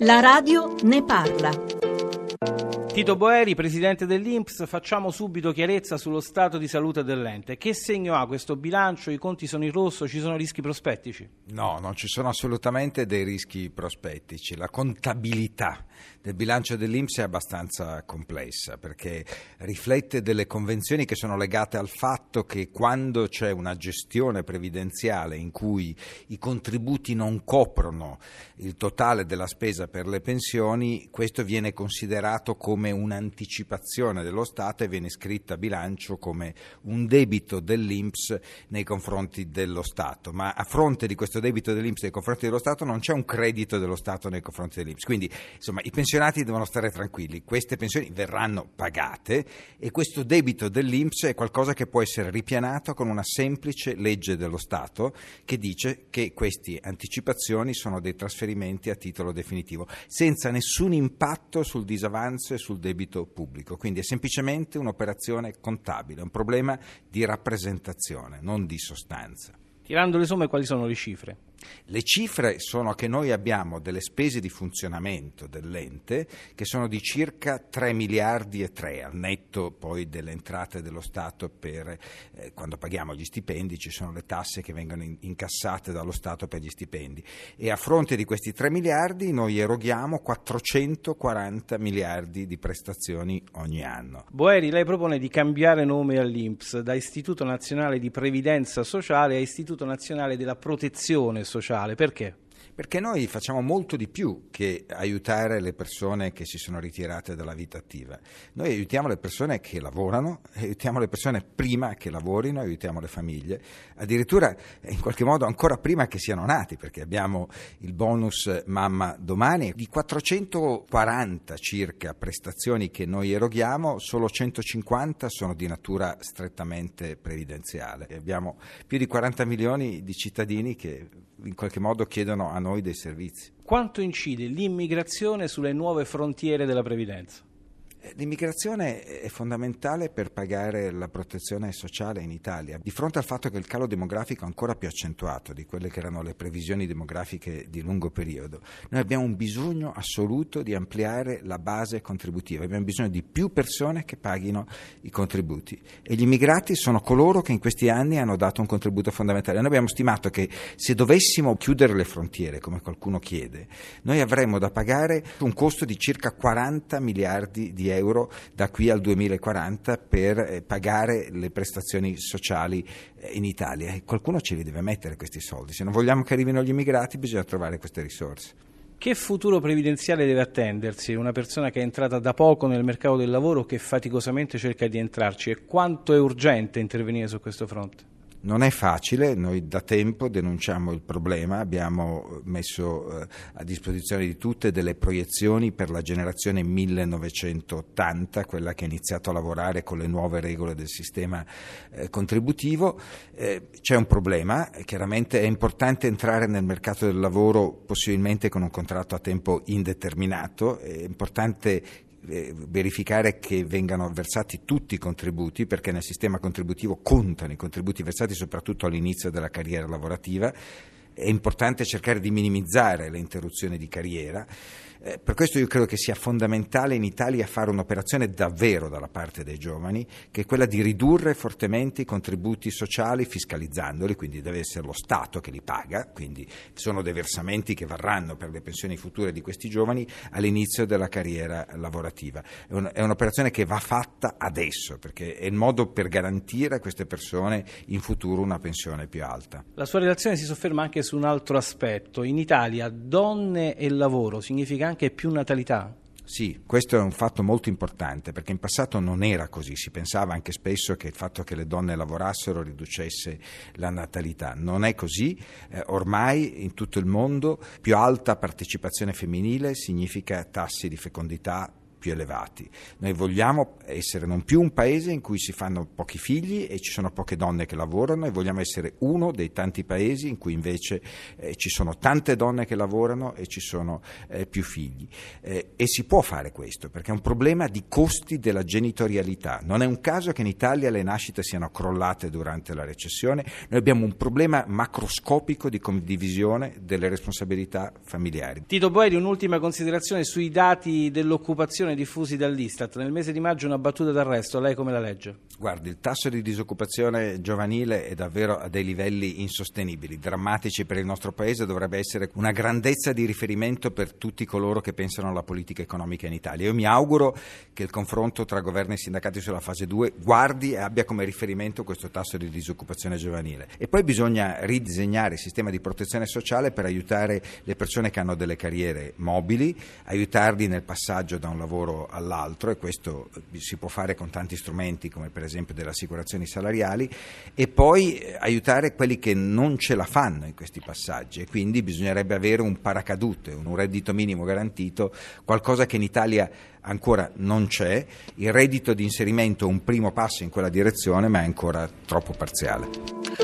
La radio ne parla. Tito Boeri, presidente dell'Inps, facciamo subito chiarezza sullo stato di salute dell'ente. Che segno ha questo bilancio? I conti sono in rosso, ci sono rischi prospettici? No, non ci sono assolutamente dei rischi prospettici. La contabilità del bilancio dell'Inps è abbastanza complessa perché riflette delle convenzioni che sono legate al fatto che quando c'è una gestione previdenziale in cui i contributi non coprono il totale della spesa per le pensioni, questo viene considerato come come un'anticipazione dello Stato e viene scritta a bilancio come un debito dell'Inps nei confronti dello Stato, ma a fronte di questo debito dell'Inps nei confronti dello Stato non c'è un credito dello Stato nei confronti dell'Inps. Quindi insomma i pensionati devono stare tranquilli, queste pensioni verranno pagate e questo debito dell'Inps è qualcosa che può essere ripianato con una semplice legge dello Stato che dice che queste anticipazioni sono dei trasferimenti a titolo definitivo, senza nessun impatto sul disavanzo e sul sul debito pubblico, quindi è semplicemente un'operazione contabile, un problema di rappresentazione, non di sostanza. Tirando le somme, quali sono le cifre? Le cifre sono che noi abbiamo delle spese di funzionamento dell'ente che sono di circa 3 miliardi e 3 al netto poi delle entrate dello Stato per eh, quando paghiamo gli stipendi ci sono le tasse che vengono in, incassate dallo Stato per gli stipendi e a fronte di questi 3 miliardi noi eroghiamo 440 miliardi di prestazioni ogni anno. Boeri, lei propone di cambiare nome all'Inps da Istituto Nazionale di Previdenza Sociale a Istituto Nazionale della Protezione Sociale sociale, perché? Perché noi facciamo molto di più che aiutare le persone che si sono ritirate dalla vita attiva. Noi aiutiamo le persone che lavorano, aiutiamo le persone prima che lavorino, aiutiamo le famiglie, addirittura in qualche modo ancora prima che siano nati, perché abbiamo il bonus mamma domani. Di 440 circa prestazioni che noi eroghiamo, solo 150 sono di natura strettamente previdenziale. Abbiamo più di 40 milioni di cittadini che in qualche modo chiedono a noi dei servizi. Quanto incide l'immigrazione sulle nuove frontiere della previdenza? L'immigrazione è fondamentale per pagare la protezione sociale in Italia. Di fronte al fatto che il calo demografico è ancora più accentuato di quelle che erano le previsioni demografiche di lungo periodo, noi abbiamo un bisogno assoluto di ampliare la base contributiva, abbiamo bisogno di più persone che paghino i contributi e gli immigrati sono coloro che in questi anni hanno dato un contributo fondamentale. Noi abbiamo stimato che se dovessimo chiudere le frontiere, come qualcuno chiede, noi avremmo da pagare un costo di circa 40 miliardi di euro euro da qui al 2040 per eh, pagare le prestazioni sociali eh, in Italia qualcuno ce li deve mettere questi soldi. Se non vogliamo che arrivino gli immigrati bisogna trovare queste risorse. Che futuro previdenziale deve attendersi una persona che è entrata da poco nel mercato del lavoro che faticosamente cerca di entrarci e quanto è urgente intervenire su questo fronte? Non è facile, noi da tempo denunciamo il problema, abbiamo messo eh, a disposizione di tutte delle proiezioni per la generazione 1980, quella che ha iniziato a lavorare con le nuove regole del sistema eh, contributivo. Eh, c'è un problema, chiaramente è importante entrare nel mercato del lavoro possibilmente con un contratto a tempo indeterminato, è importante eh, verificare che vengano versati tutti i contributi, perché nel sistema contributivo contano i contributi versati soprattutto all'inizio della carriera lavorativa. È importante cercare di minimizzare le interruzioni di carriera eh, per questo io credo che sia fondamentale in Italia fare un'operazione davvero dalla parte dei giovani, che è quella di ridurre fortemente i contributi sociali fiscalizzandoli, quindi deve essere lo Stato che li paga, quindi sono dei versamenti che varranno per le pensioni future di questi giovani all'inizio della carriera lavorativa. È, un, è un'operazione che va fatta adesso, perché è il modo per garantire a queste persone in futuro una pensione più alta. La sua relazione si sofferma anche su un altro aspetto. In Italia donne e lavoro significa anche più natalità? Sì, questo è un fatto molto importante perché in passato non era così, si pensava anche spesso che il fatto che le donne lavorassero riducesse la natalità, non è così, eh, ormai in tutto il mondo più alta partecipazione femminile significa tassi di fecondità più elevati. Noi vogliamo essere non più un paese in cui si fanno pochi figli e ci sono poche donne che lavorano e vogliamo essere uno dei tanti paesi in cui invece eh, ci sono tante donne che lavorano e ci sono eh, più figli. Eh, e si può fare questo perché è un problema di costi della genitorialità. Non è un caso che in Italia le nascite siano crollate durante la recessione, noi abbiamo un problema macroscopico di condivisione delle responsabilità familiari. Tito Boeri, un'ultima considerazione sui dati dell'occupazione diffusi dall'Istat. Nel mese di maggio una battuta d'arresto, lei come la legge? Guardi, il tasso di disoccupazione giovanile è davvero a dei livelli insostenibili, drammatici per il nostro Paese, dovrebbe essere una grandezza di riferimento per tutti coloro che pensano alla politica economica in Italia. Io mi auguro che il confronto tra governo e sindacati sulla fase 2 guardi e abbia come riferimento questo tasso di disoccupazione giovanile. E poi bisogna ridisegnare il sistema di protezione sociale per aiutare le persone che hanno delle carriere mobili, aiutarli nel passaggio da un lavoro all'altro e questo si può fare con tanti strumenti come per esempio delle assicurazioni salariali e poi eh, aiutare quelli che non ce la fanno in questi passaggi e quindi bisognerebbe avere un paracadute, un reddito minimo garantito, qualcosa che in Italia ancora non c'è, il reddito di inserimento è un primo passo in quella direzione ma è ancora troppo parziale.